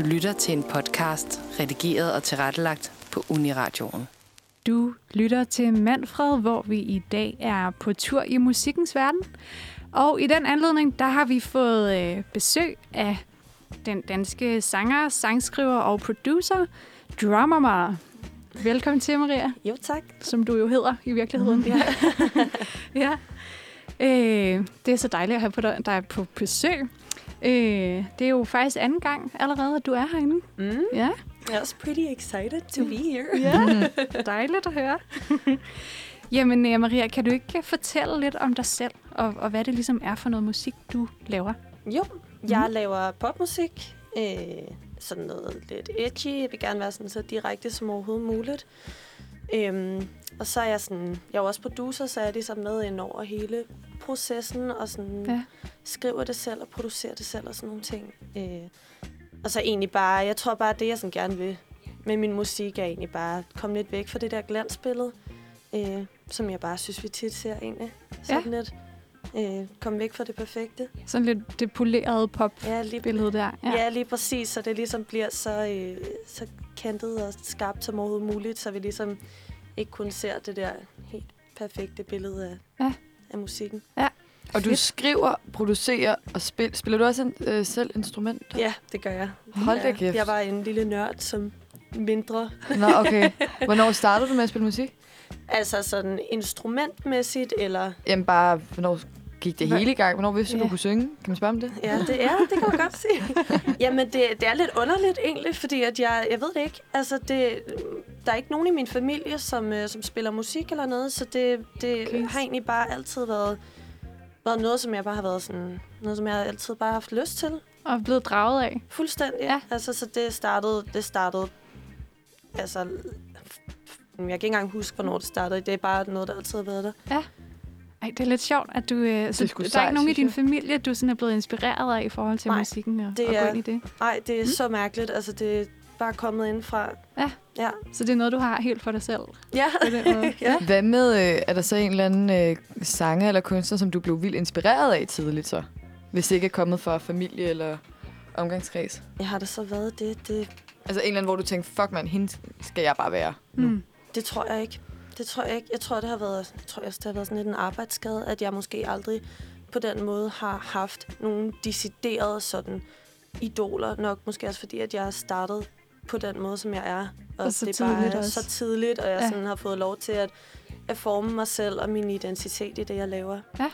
Du lytter til en podcast, redigeret og tilrettelagt på Uniradioen. Du lytter til Manfred, hvor vi i dag er på tur i musikkens verden. Og i den anledning, der har vi fået øh, besøg af den danske sanger, sangskriver og producer, Drummer Velkommen til, Maria. Jo, tak. Som du jo hedder i virkeligheden. Ja. ja. Øh, det er så dejligt at have på dig, dig på besøg. Øh, det er jo faktisk anden gang allerede, at du er herinde. Mm. Ja. Jeg er også pretty excited to be here. Ja, dejligt at høre. Jamen, øh, Maria, kan du ikke fortælle lidt om dig selv, og, og hvad det ligesom er for noget musik, du laver? Jo, jeg mm. laver popmusik. Øh, sådan noget lidt edgy. Jeg vil gerne være sådan så direkte som overhovedet muligt. Øhm, og så er jeg sådan, jeg er jo også producer, så er jeg ligesom med ind over hele processen, og sådan ja. skriver det selv og producerer det selv og sådan nogle ting. Øh, og så egentlig bare, jeg tror bare, det jeg sådan gerne vil med min musik, er egentlig bare komme lidt væk fra det der glansbillede, øh, som jeg bare synes, vi tit ser egentlig. Sådan ja. lidt øh, komme væk fra det perfekte. Sådan lidt det polerede pop-billede ja, der. Ja. ja, lige præcis, så det ligesom bliver så, øh, så kantet og skarpt som overhovedet muligt, så vi ligesom ikke kun ser det der helt perfekte billede af, ja. Af musikken. Ja. Og du skriver, producerer og spil, spiller du også en, øh, selv instrumenter? Ja, det gør jeg. Hold da kæft. Jeg var en lille nørd som mindre. Nå, okay. Hvornår startede du med at spille musik? Altså sådan instrumentmæssigt, eller... Jamen bare, hvornår gik det hele i gang? Hvornår vidste du, ja. du kunne synge? Kan man spørge om det? Ja, det er, det kan man godt sige. Jamen, det, det er lidt underligt egentlig, fordi at jeg, jeg ved det ikke. Altså, det, der er ikke nogen i min familie, som, øh, som spiller musik eller noget, så det, det okay. har egentlig bare altid været, været noget, som jeg bare har været sådan, noget, som jeg altid bare har haft lyst til. Og blevet draget af. Fuldstændig, ja. Altså, så det startede, det startede, altså, jeg kan ikke engang huske, hvornår det startede. Det er bare noget, der altid har været der. Ja. Ej, det er lidt sjovt, at du... Øh, så, der er ikke nogen i din familie, du sådan er blevet inspireret af i forhold til nej, musikken og, det og er, gå ind i det? Nej, det er mm. så mærkeligt. Altså, det er bare kommet ind fra... Ja. ja, så det er noget, du har helt for dig selv? Ja. ja. Hvad med, øh, er der så en eller anden øh, sanger eller kunstner, som du blev vildt inspireret af tidligt så? Hvis det ikke er kommet fra familie eller omgangskreds? Jeg har det så været det, det... Altså en eller anden, hvor du tænkte, fuck man, hende skal jeg bare være nu. Mm. Det tror jeg ikke. Det tror jeg ikke. Jeg tror, det har været, jeg tror, det har været sådan lidt en arbejdsskade, at jeg måske aldrig på den måde har haft nogle deciderede sådan idoler. Nok måske også fordi, at jeg har startet på den måde, som jeg er. Og, og så det er bare også. så tidligt, og jeg ja. sådan har fået lov til at, at forme mig selv og min identitet i det, jeg laver. Ja.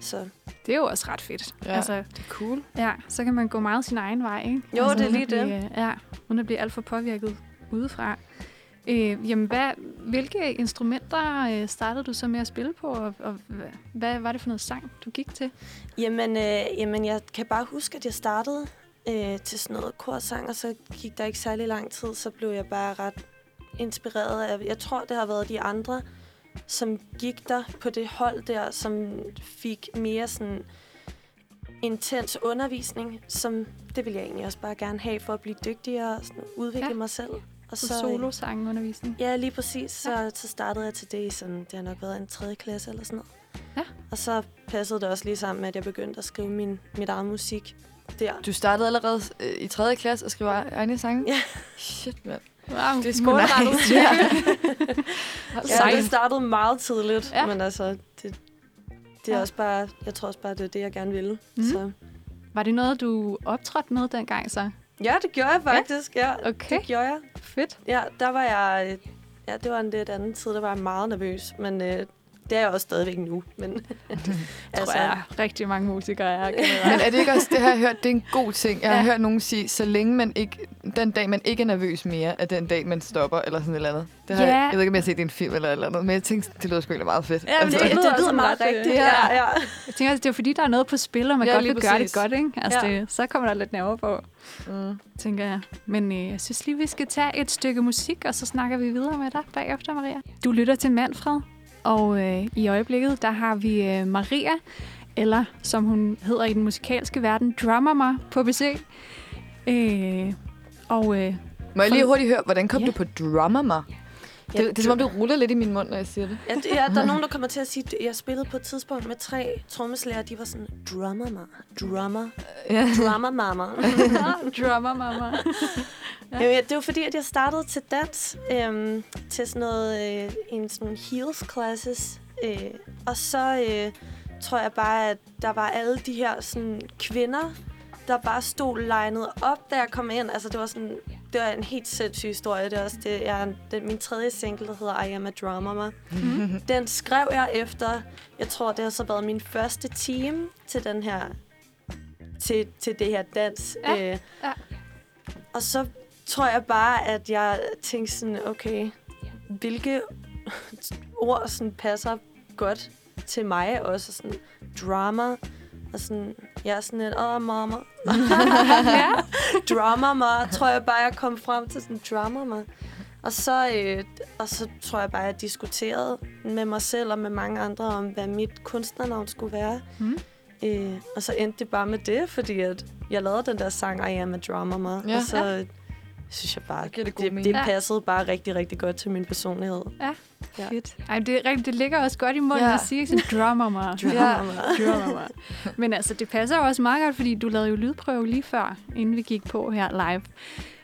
Så. Det er jo også ret fedt. Ja, altså, det er cool. Ja, så kan man gå meget sin egen vej, ikke? Jo, altså, det er lige det. Blive, ja, uden at blive alt for påvirket udefra. Øh, jamen, hvad, hvilke instrumenter øh, startede du så med at spille på, og, og hvad var det for noget sang, du gik til? Jamen, øh, jamen jeg kan bare huske, at jeg startede øh, til sådan noget korsang, og så gik der ikke særlig lang tid, så blev jeg bare ret inspireret af, jeg tror, det har været de andre, som gik der på det hold der, som fik mere sådan intens undervisning, som det vil jeg egentlig også bare gerne have for at blive dygtigere og sådan udvikle ja. mig selv. Og så, så sangundervisning. Ja, lige præcis. Så, ja. så startede jeg til det i sådan, det har nok været en tredje klasse eller sådan noget. Ja. Og så passede det også lige sammen med, at jeg begyndte at skrive min, mit eget musik der. Du startede allerede øh, i tredje klasse at skrive egne sange? Ja. Shit, mand. Wow, det er sgu nice. ja. ja, det startede meget tidligt, ja. men altså, det, det er ja. også bare, jeg tror også bare, det er det, jeg gerne ville. Mm. Så. Var det noget, du optrådte med dengang så? Ja, det gjorde jeg faktisk. Ja, ja okay. det gjorde jeg. Fedt. Ja, der var jeg... Ja, det var en lidt anden tid, der var jeg meget nervøs, men øh, det er jeg også stadigvæk nu. Men, det altså, tror jeg, rigtig mange musikere er. men er det ikke også det, har jeg hørt, det er en god ting. Jeg har ja. hørt nogen sige, så længe man ikke, den dag man ikke er nervøs mere, er den dag, man stopper, eller sådan et eller andet. Det har ja. jeg, jeg ved ikke, om jeg har set det i en film eller et eller andet, men jeg tænkte, det lyder sgu egentlig meget fedt. Ja, altså, det, det, det, lyder meget rigtigt. Ja, ja. ja. Jeg tænker, det er fordi, der er noget på spil, og man ja, godt vil præcis. gøre det godt, ikke? Altså, ja. det, så kommer der lidt nerver på, mm. tænker jeg. Men øh, jeg synes lige, vi skal tage et stykke musik, og så snakker vi videre med dig bagefter, Maria. Du lytter til Manfred, og øh, i øjeblikket, der har vi øh, Maria, eller som hun hedder i den musikalske verden, Drummer på besøg. Øh, og, øh, Må jeg lige hurtigt høre, hvordan kom ja. du på Drummer det, det er som om, det ruller lidt i min mund, når jeg siger det. Ja, ja der er nogen, der kommer til at sige, at jeg spillede på et tidspunkt med tre trommeslager, de var sådan, drummer, ma, drummer, ja. drummer mama. drummer mama. ja. ja. det var fordi, at jeg startede til dans, øhm, til sådan noget, øh, en sådan heels classes, øh, og så øh, tror jeg bare, at der var alle de her sådan, kvinder, der bare stod legnet op, da jeg kom ind. Altså, det var sådan det var en helt sindssyg historie. Det er også det, jeg, det, min tredje single, der hedder I Am A Drama. Mm. Den skrev jeg efter, jeg tror, det har så været min første team til den her, til, til det her dans. Ja. Øh, ja. Og så tror jeg bare, at jeg tænkte sådan, okay, hvilke ord sådan passer godt til mig også. Sådan drama, og sådan, jeg er sådan et, åh, oh, mama. ja. drama mig, tror jeg bare, jeg kom frem til sådan drama mig. Og så, øh, og så tror jeg bare, jeg diskuterede med mig selv og med mange andre om, hvad mit kunstnernavn skulle være. Mm. Øh, og så endte det bare med det, fordi at jeg lavede den der sang, I Am A Drama mig. Ja. Og så ja. synes jeg bare, det, det, det passede bare rigtig, rigtig godt til min personlighed. Ja. Ja. Fedt. Ej, det, er rigtigt, det ligger også godt i munden ja. at sige sådan, drummer mig. drummer mig. Men altså, det passer jo også meget godt, fordi du lavede jo lydprøve lige før, inden vi gik på her live.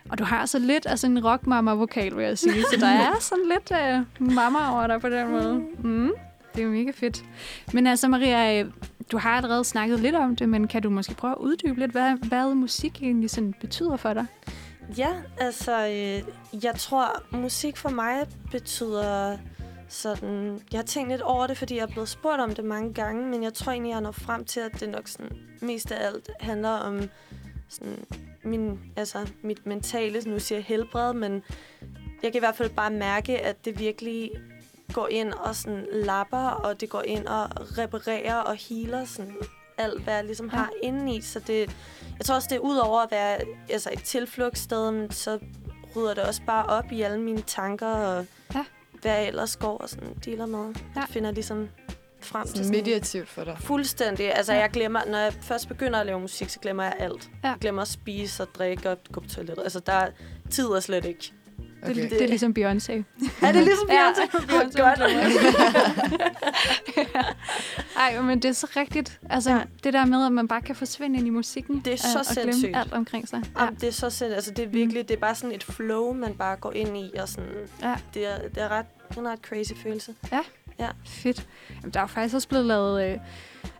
Og du har så lidt af sådan en rockmamma-vokal, vil jeg sige. Så der er sådan lidt uh, mamma over dig på den måde. Mm. Det er jo mega fedt. Men altså, Maria, øh, du har allerede snakket lidt om det, men kan du måske prøve at uddybe lidt, hvad, hvad musik egentlig sådan betyder for dig? Ja, altså, øh, jeg tror, musik for mig betyder sådan... Jeg har tænkt lidt over det, fordi jeg er blevet spurgt om det mange gange, men jeg tror egentlig, jeg når frem til, at det nok sådan, mest af alt handler om sådan, min, altså, mit mentale, nu siger jeg helbred, men jeg kan i hvert fald bare mærke, at det virkelig går ind og sådan lapper, og det går ind og reparerer og healer sådan alt, hvad jeg ligesom ja. har indeni. Så det, jeg tror også, det er ud over at være altså et tilflugtssted, men så rydder det også bare op i alle mine tanker, og ja. Hvad jeg ellers går og sådan dealer med. Ja. Jeg finder ligesom frem til sådan... Meditativt for dig. Fuldstændig. Altså, ja. jeg glemmer, når jeg først begynder at lave musik, så glemmer jeg alt. Ja. Jeg glemmer at spise og drikke og gå på toilettet. Altså, der er tid og slet ikke. Okay. Det, det er ligesom Beyoncé. er det ligesom Beyoncé? ja, godt. ja. Ej, men det er så rigtigt. Altså, ja. det der med, at man bare kan forsvinde ind i musikken. Det er så og sindssygt. glemme alt omkring sig. Ja. Jamen, det er så sindssygt. Altså, det er virkelig, mm. det er bare sådan et flow, man bare går ind i. Og sådan, ja. det, er, det er ret, en ret crazy følelse. Ja, ja. fedt. Jamen, der er jo faktisk også blevet lavet... Øh,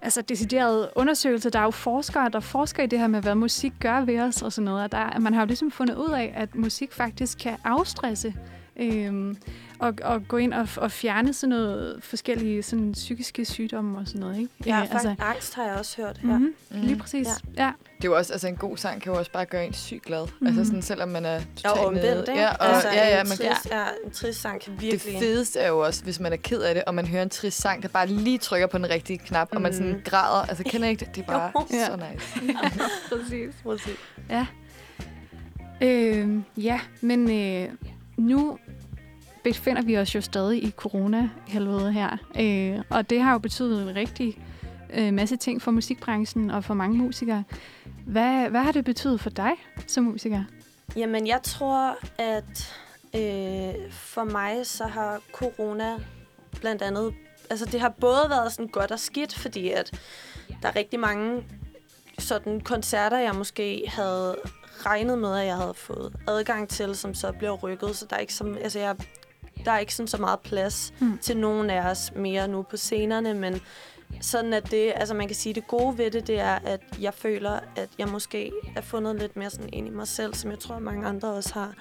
altså deciderede undersøgelser. Der er jo forskere, der forsker i det her med, hvad musik gør ved os og sådan noget. Og der, man har jo ligesom fundet ud af, at musik faktisk kan afstresse. Øhm, og, og gå ind og, og fjerne sådan noget forskellige sådan psykiske sygdomme og sådan noget. Ikke? Ja, øh, altså, angst har jeg også hørt. Ja. Mm-hmm. Mm. Lige præcis. Ja. ja. Det er jo også, altså en god sang kan jo også bare gøre en sygt glad. Mm-hmm. Altså sådan, selvom man er totalt og omvendt, nede. Ja, og, altså, ja, ja, en, trist, ja, en trist sang kan virkelig... Det fedeste er jo også, hvis man er ked af det, og man hører en trist sang, der bare lige trykker på den rigtige knap, mm. og man sådan mm. græder. Altså, kender ikke det? Det er bare ja. så nice. ja, præcis. præcis. Ja. Øh, ja, men øh, nu befinder vi os jo stadig i corona-helvede her. Øh, og det har jo betydet en rigtig øh, masse ting for musikbranchen og for mange musikere. Hvad, hvad har det betydet for dig som musiker? Jamen, jeg tror, at øh, for mig så har corona blandt andet... Altså, det har både været sådan godt og skidt, fordi at der er rigtig mange sådan koncerter, jeg måske havde regnet med, at jeg havde fået adgang til, som så blev rykket. Så der er ikke som, altså jeg der er ikke sådan så meget plads mm. til nogen af os mere nu på scenerne, men sådan at det, altså man kan sige, det gode ved det, det er, at jeg føler, at jeg måske er fundet lidt mere sådan ind i mig selv, som jeg tror, mange andre også har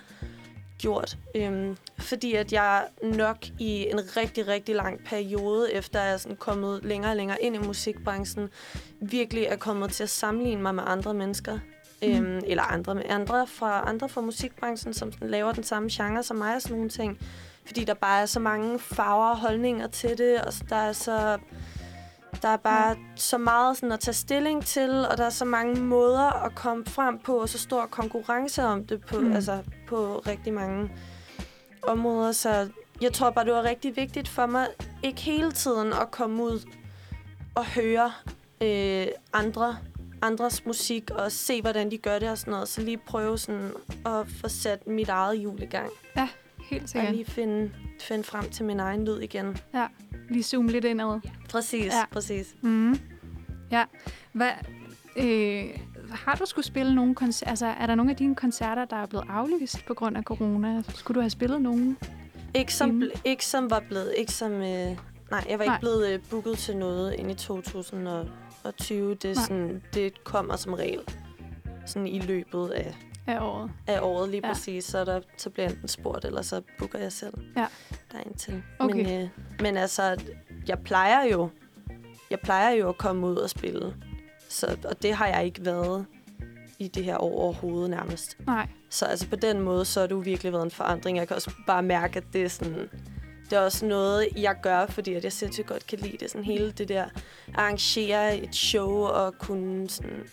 gjort. Øhm, fordi at jeg nok i en rigtig, rigtig lang periode, efter jeg er sådan kommet længere og længere ind i musikbranchen, virkelig er kommet til at sammenligne mig med andre mennesker. Mm. Øhm, eller andre med andre fra, andre fra musikbranchen, som laver den samme genre som mig og sådan nogle ting fordi der bare er så mange farver og holdninger til det, og der er så der er bare mm. så meget sådan at tage stilling til, og der er så mange måder at komme frem på, og så stor konkurrence om det på, mm. altså, på rigtig mange områder. Så jeg tror bare, det var rigtig vigtigt for mig, ikke hele tiden at komme ud og høre øh, andre andres musik, og se, hvordan de gør det og sådan noget. Så lige prøve sådan at få sat mit eget jul i gang. Ja. helt sikkert. Og lige finde, finde frem til min egen lyd igen. Ja, lige zoome lidt indad. Præcis, ja. præcis. Mm. Ja. Hvad, øh, har du skulle spille nogle koncerter? Altså, er der nogle af dine koncerter, der er blevet aflyst på grund af corona? Skulle du have spillet nogen? Ikke som, ikke som var blevet, ikke som, øh, nej, jeg var nej. ikke blevet øh, booket til noget ind i 2020. Det, er sådan, det kommer som regel sådan i løbet af, af året. Af året lige ja. præcis. Så, der, så bliver enten spurgt, eller så booker jeg selv ja. derind til. Okay. Men, øh, men altså, jeg plejer jo jeg plejer jo at komme ud og spille. Så, og det har jeg ikke været i det her år overhovedet nærmest. Nej. Så altså på den måde, så har du virkelig været en forandring. Jeg kan også bare mærke, at det er sådan... Det er også noget, jeg gør, fordi at jeg sindssygt godt kan lide det. Sådan hele det der arrangere et show og kunne sådan...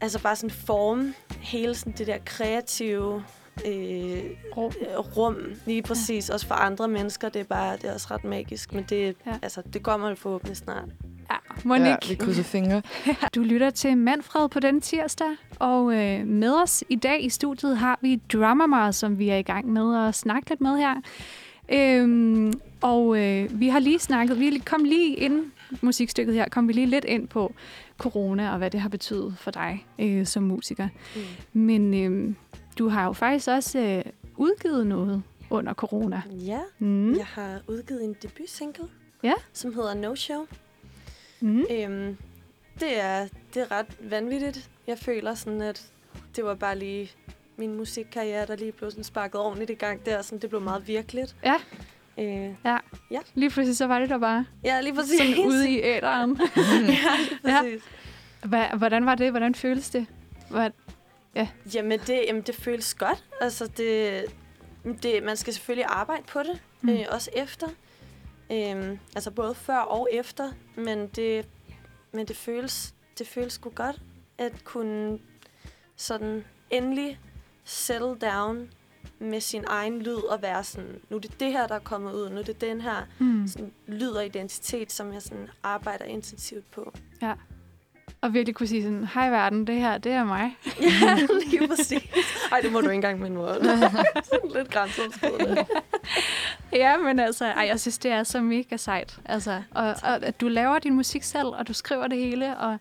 Altså bare sådan forme hele sådan det der kreative øh, rum. rum. Lige præcis. Ja. Også for andre mennesker. Det er bare det er også ret magisk. Men det, ja. altså, det kommer jo forhåbentlig snart. Ja, Monique. Ja, vi krydser fingre. du lytter til Manfred på den tirsdag, og øh, med os i dag i studiet har vi Drummer, som vi er i gang med at snakke lidt med her. Øhm, og øh, vi har lige snakket, vi kom lige ind musikstykket her, kom vi lige lidt ind på corona og hvad det har betydet for dig øh, som musiker. Mm. Men øh, du har jo faktisk også øh, udgivet noget under corona. Ja, mm. jeg har udgivet en debut-single, ja. som hedder No Show. Mm. Øhm, det, er, det er ret vanvittigt. Jeg føler sådan, at det var bare lige min musikkarriere, der lige sådan sparket ordentligt i gang der. Sådan, det blev meget virkeligt. Ja. Øh, ja. ja. Lige præcis, så var det der bare. Ja, lige præcis. Sådan ude i æderen. ja, præcis. Ja. Hvordan var det? Hvordan føles det? Hvad, Ja. Jamen, det, jamen, det føles godt. Altså, det, det, man skal selvfølgelig arbejde på det, mm. øh, også efter. Øhm, altså, både før og efter. Men det, men det føles, det føles sgu godt at kunne sådan endelig settle down med sin egen lyd og være sådan, nu er det det her, der er kommet ud, nu er det den her mm. sådan, lyd og identitet, som jeg sådan arbejder intensivt på. Ja. Og virkelig kunne sige sådan, hej verden, det her, det er mig. ja, lige præcis. Ej, det må du ikke engang med noget. sådan lidt grænseoverskridende. ja, men altså, ej, jeg synes, det er så mega sejt. Altså, og, og, at du laver din musik selv, og du skriver det hele, og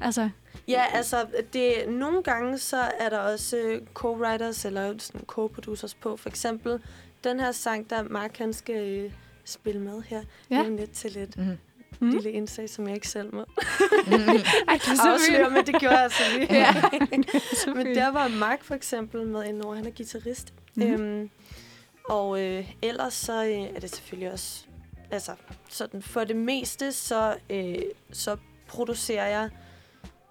altså... Ja, altså, det, nogle gange så er der også uh, co-writers eller sådan co-producers på. For eksempel den her sang, der Mark han skal uh, spille med her. Ja. lidt til lidt mm mm. lille indsag, som jeg ikke selv må. Ej, det er så Afsløre, men det gjorde jeg altså lige. ja. men der var Mark for eksempel med indover. Han er guitarist. Mm. Øhm, og øh, ellers så øh, er det selvfølgelig også... Altså, sådan for det meste, så, øh, så producerer jeg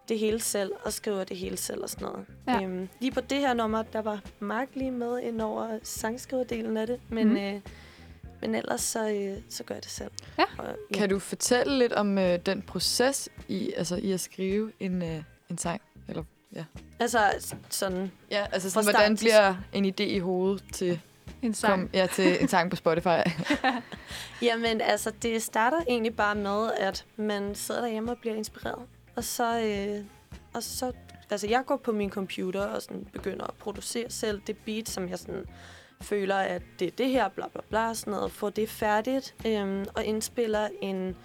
det hele selv og skriver det hele selv og sådan noget. Ja. Øhm, lige på det her nummer, der var Mark lige med ind over sangskriverdelen af det, men... Mm. Øh, men ellers så, øh, så gør jeg det selv. Ja. Og, ja. Kan du fortælle lidt om øh, den proces i, altså, i at skrive en, øh, en sang? Eller, ja. Altså sådan... Ja, altså sådan, hvordan bliver en idé i hovedet til en sang. Kom, ja, til en sang på Spotify. Jamen, altså, det starter egentlig bare med, at man sidder derhjemme og bliver inspireret. Og så, øh, og så altså, jeg går på min computer og sådan begynder at producere selv det beat, som jeg sådan føler, at det er det her, bla bla bla, sådan noget, får det færdigt, øhm, og indspiller en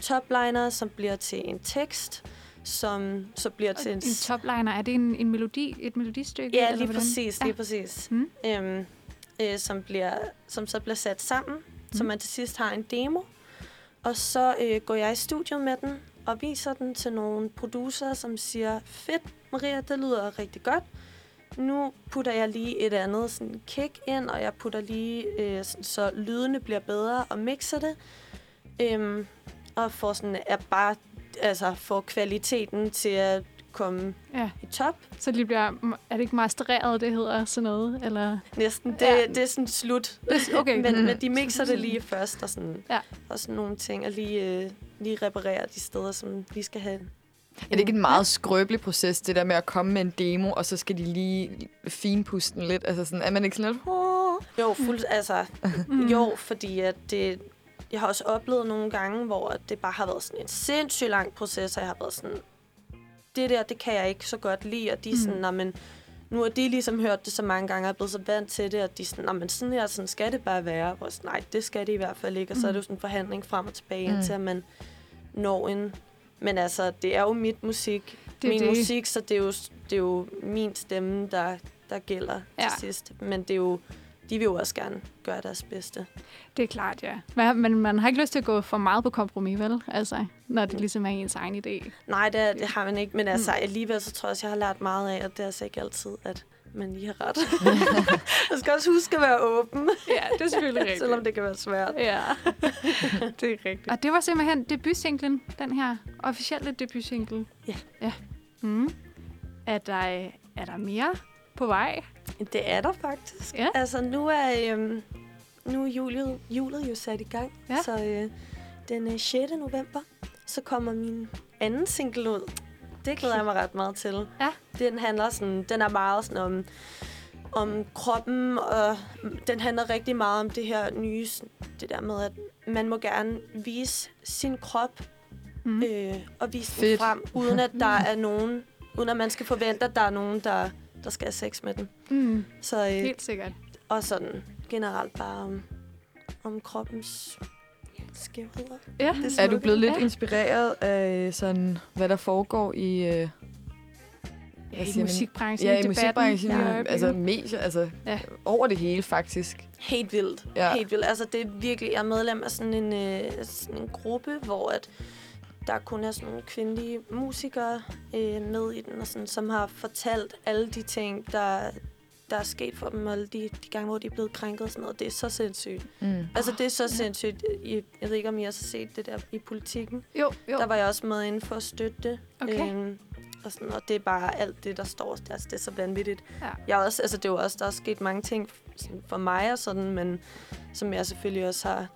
topliner, som bliver til en tekst, som så bliver og til en... En topliner, er det en, en melodi, et melodistykke? Ja, lige eller præcis, lige ja. præcis. Mm. Øhm, øh, som, bliver, som så bliver sat sammen, mm. så man til sidst har en demo, og så øh, går jeg i studiet med den, og viser den til nogle producer, som siger, fedt, Maria, det lyder rigtig godt nu putter jeg lige et andet sådan kick ind, og jeg putter lige, øh, sådan, så lydene bliver bedre, og mixer det. Øhm, og får sådan, er bare, altså, får kvaliteten til at komme ja. i top. Så det bliver, er det ikke mastereret, det hedder sådan noget? Eller? Næsten. Det, ja. det er sådan slut. Okay. men, mm. men de mixer det lige først, og sådan, ja. og sådan nogle ting, og lige, øh, lige reparerer de steder, som vi skal have er det ikke en meget skrøbelig proces, det der med at komme med en demo, og så skal de lige finpuste den lidt? Altså sådan, er man ikke sådan lidt... Oh. Jo, fuld, altså, mm. jo, fordi at det, jeg har også oplevet nogle gange, hvor det bare har været sådan en sindssygt lang proces, og jeg har været sådan, det der, det kan jeg ikke så godt lide, og de er mm. sådan, men nu har de ligesom hørt det så mange gange, og er blevet så vant til det, at de sådan, men sådan her, sådan skal det bare være. Og sådan, nej, det skal det i hvert fald ikke. Og så er det jo sådan en forhandling frem og tilbage, mm. indtil at man når en... Men altså, det er jo mit musik, det min det. musik, så det er, jo, det er jo min stemme, der, der gælder ja. til sidst. Men det er jo de vil jo også gerne gøre deres bedste. Det er klart, ja. Men man har ikke lyst til at gå for meget på kompromis, vel? Altså, når det ligesom er ens egen idé. Nej, det, det har man ikke. Men altså, mm. alligevel så tror jeg også, jeg har lært meget af, at det er altså ikke altid, at man lige har ret. jeg skal også huske at være åben. Ja, det er selvfølgelig rigtigt. Selvom det kan være svært. Ja, det er rigtigt. Og det var simpelthen debutsinglen, den her officielle debutsingle. Ja. Ja. Mm. Er, der, er der mere på vej? Det er der faktisk. Ja. Altså, nu er, øhm, nu er julet, julet jo sat i gang. Ja. Så øh, den 6. Øh, november, så kommer min anden single ud. Det glæder jeg mig ret meget til. Ja. Den handler sådan, den er meget sådan om, om kroppen, og den handler rigtig meget om det her nye, det der med, at man må gerne vise sin krop, mm. øh, og vise Fedt. den frem, uden at der er nogen, uden at man skal forvente, at der er nogen, der der skal have sex med den. Mm. Så, øh, Helt sikkert. Og sådan generelt bare om, om kroppens skævheder. Ja. Det er du blevet lidt ja. inspireret af sådan, hvad der foregår i... Øh, Ja, i musikbranchen. Ja, i musikbranchen. Ja, altså, medier, altså ja. over det hele, faktisk. Helt vildt. Ja. Helt vildt. Altså, det er virkelig... Jeg er medlem af sådan en, øh, sådan en gruppe, hvor at der kun er sådan nogle kvindelige musikere øh, med i den, og sådan, som har fortalt alle de ting, der, der er sket for dem, og alle de, de gange, hvor de er blevet krænket og sådan noget. Det er så sindssygt. Mm. Altså, det er så sindssygt. I, jeg ved ikke, om I også har set det der i politikken. Jo, jo. Der var jeg også med inden for at støtte det. Okay. Øhm, og, sådan, og det er bare alt det, der står. Altså, det er så vanvittigt. Ja. Jeg også, altså, det er jo også, der er sket mange ting for mig og sådan, men som jeg selvfølgelig også har,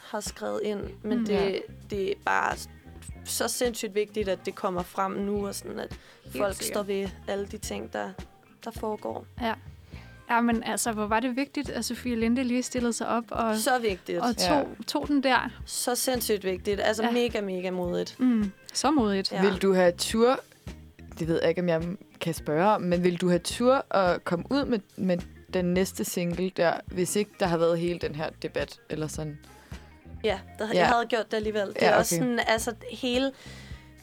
har skrevet ind. Men mm, det, ja. det er bare så sindssygt vigtigt, at det kommer frem nu, og sådan, at Helt folk sikkert. står ved alle de ting, der, der foregår. Ja. Ja, men altså, hvor var det vigtigt, at Sofie Linde lige stillede sig op og, så vigtigt. og tog, ja. tog den der. Så sindssygt vigtigt. Altså ja. mega, mega modigt. Mm, så modigt. Ja. Vil du have tur, det ved jeg ikke, om jeg kan spørge men vil du have tur at komme ud med, med den næste single der, hvis ikke der har været hele den her debat, eller sådan? Ja, der, ja. jeg havde gjort det alligevel. Det ja, okay. er også sådan, altså hele...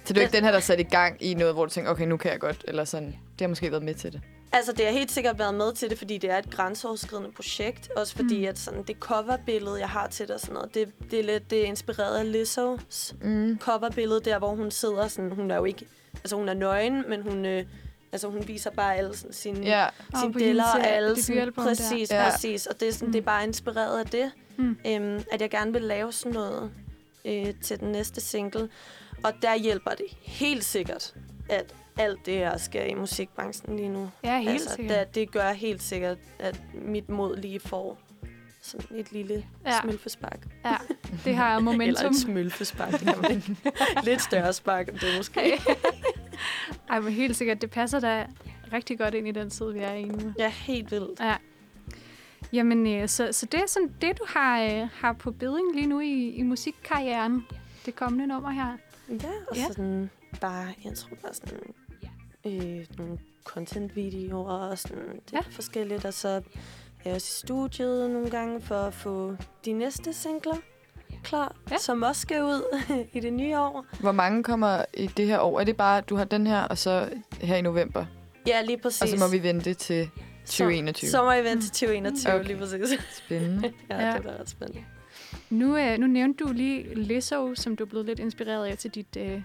Så det er ikke den her, der sat i gang i noget, hvor du tænker, okay, nu kan jeg godt, eller sådan. Det har måske været med til det. Altså, det har helt sikkert været med til det, fordi det er et grænseoverskridende projekt. Også fordi, mm. at sådan, det coverbillede, jeg har til det og sådan noget, det, det er lidt det er inspireret af Lizzo's mm. coverbillede, der hvor hun sidder sådan, hun er jo ikke, altså hun er nøgen, men hun, øh, altså hun viser bare alle sådan, sine, ja. sine deller og alle, sådan, præcis, der. præcis. Og det er, sådan, mm. det er bare inspireret af det mm. øhm, at jeg gerne vil lave sådan noget øh, til den næste single. Og der hjælper det helt sikkert, at alt det her sker i musikbranchen lige nu. Ja, helt altså, sikkert. Der, det gør helt sikkert, at mit mod lige får sådan et lille ja. smølfespark. Ja, det har momentum. Eller et smølfespark. Lidt større spark end det måske. Ej, men helt sikkert. Det passer da rigtig godt ind i den tid, vi er i nu. Ja, helt vildt. Ja. Jamen, øh, så, så det er sådan det, du har, øh, har på bedring lige nu i, i musikkarrieren. Det kommende nummer her. Ja, og ja. sådan bare, jeg tror bare sådan øh, nogle content-videoer og sådan det ja. forskelligt. Og så er jeg også i studiet nogle gange for at få de næste singler klar, ja. som også skal ud i det nye år. Hvor mange kommer i det her år? Er det bare, du har den her, og så her i november? Ja, lige præcis. Og så må vi vente til 2021. Sommer-event til 2021, okay. lige præcis. Spændende. ja, ja, det var ret spændende. Nu, øh, nu nævnte du lige Lizzo, som du er blevet lidt inspireret af til dit øh,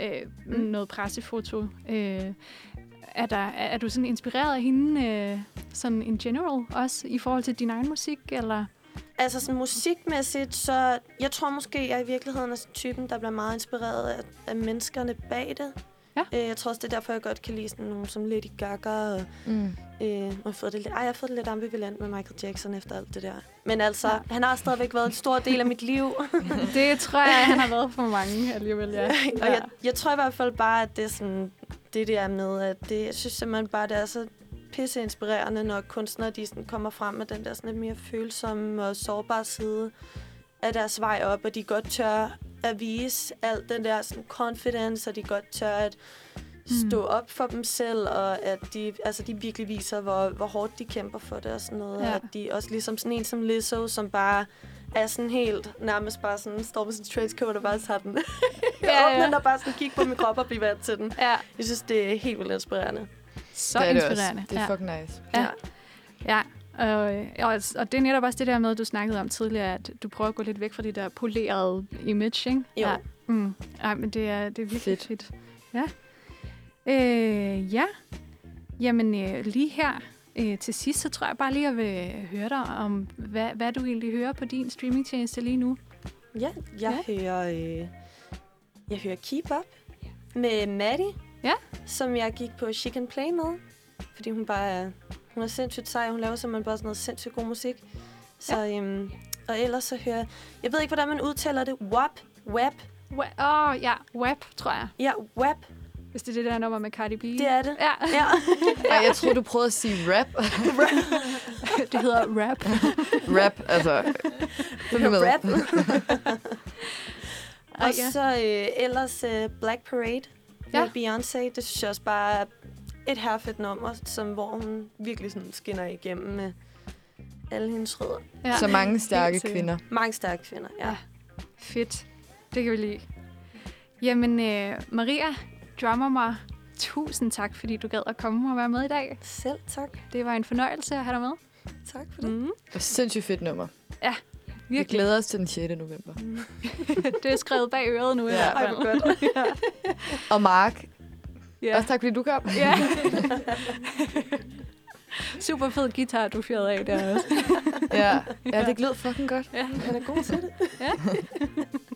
øh, mm. noget pressefoto. Øh, er, der, er, er du sådan inspireret af hende øh, sådan in general også i forhold til din egen musik, eller? Altså sådan musikmæssigt, så jeg tror måske, jeg i virkeligheden er typen, der bliver meget inspireret af, af menneskerne bag det. Ja. Øh, jeg tror også, det er derfor, jeg godt kan lide sådan nogle som Lady Gaga. Og, mm. øh, og jeg, fået det lidt, ej, jeg har fået det lidt ambivalent med Michael Jackson efter alt det der. Men altså, ja. han har stadigvæk været en stor del af mit liv. det tror jeg, han har været for mange alligevel, ja. og jeg, jeg tror i hvert fald bare, at det er sådan, det der med, at det, jeg synes simpelthen bare, det er så pisse inspirerende, når kunstnere de sådan kommer frem med den der sådan lidt mere følsomme og sårbare side af deres vej op, og de godt tør at vise alt den der sådan, confidence, og de godt tør at stå mm. op for dem selv, og at de, altså, de virkelig viser, hvor, hvor hårdt de kæmper for det og sådan noget. Ja. At de også ligesom sådan en som Lizzo, som bare er sådan helt nærmest bare sådan, står med sin trenchcoat og bare tager den. ja, ja. og bare sådan kigge på min krop og blive vant til den. Ja. Jeg synes, det er helt vildt inspirerende. Så det er inspirerende. Det, det er ja. fucking nice. Ja. ja. Og, og, og det er netop også det der med, du snakkede om tidligere, at du prøver at gå lidt væk fra det der polerede image, ikke? Jo. Ja. Mm. Ej, men det er, det er virkelig fedt. fedt. Ja. Øh, ja. Jamen, øh, lige her øh, til sidst, så tror jeg bare lige, at jeg vil høre dig om, hvad, hvad du egentlig hører på din streamingtjeneste lige nu. Ja, jeg ja. hører... Øh, jeg hører Keep Up med Maddie, ja. som jeg gik på Chicken Play med, fordi hun bare er, hun er sindssygt sej. Hun laver simpelthen bare sådan noget sindssygt god musik. Så, ja. øhm, og ellers så hører jeg... ved ikke, hvordan man udtaler det. WAP? WAP? Åh, oh, ja. WAP, tror jeg. Ja, WAP. Hvis det er det der nummer med Cardi B. Det er det. Ja. ja. Ej, jeg tror du prøvede at sige rap. det hedder rap. rap, altså. Det med. Rap. og så øh, ellers øh, Black Parade ja. med Beyoncé. Det synes jeg også bare er et herfedt nummer, som, hvor hun virkelig sådan skinner igennem med alle hendes rødder. Ja. Så mange stærke kvinder. Mange stærke kvinder, ja. ja. Fedt. Det kan vi lide. Jamen, øh, Maria, drummer mig. Tusind tak, fordi du gad at komme og være med i dag. Selv tak. Det var en fornøjelse at have dig med. Tak for det. Mm. Det var sindssygt fedt nummer. Ja, virkelig. Vi glæder os til den 6. november. Mm. det er skrevet bag øret nu. Ja, Ej, godt. ja. Og Mark, ja. også tak fordi du kom. Ja. Super fed guitar, du fyrede af der også. ja. ja, det glød fucking godt. Ja. Han er god til det. ja.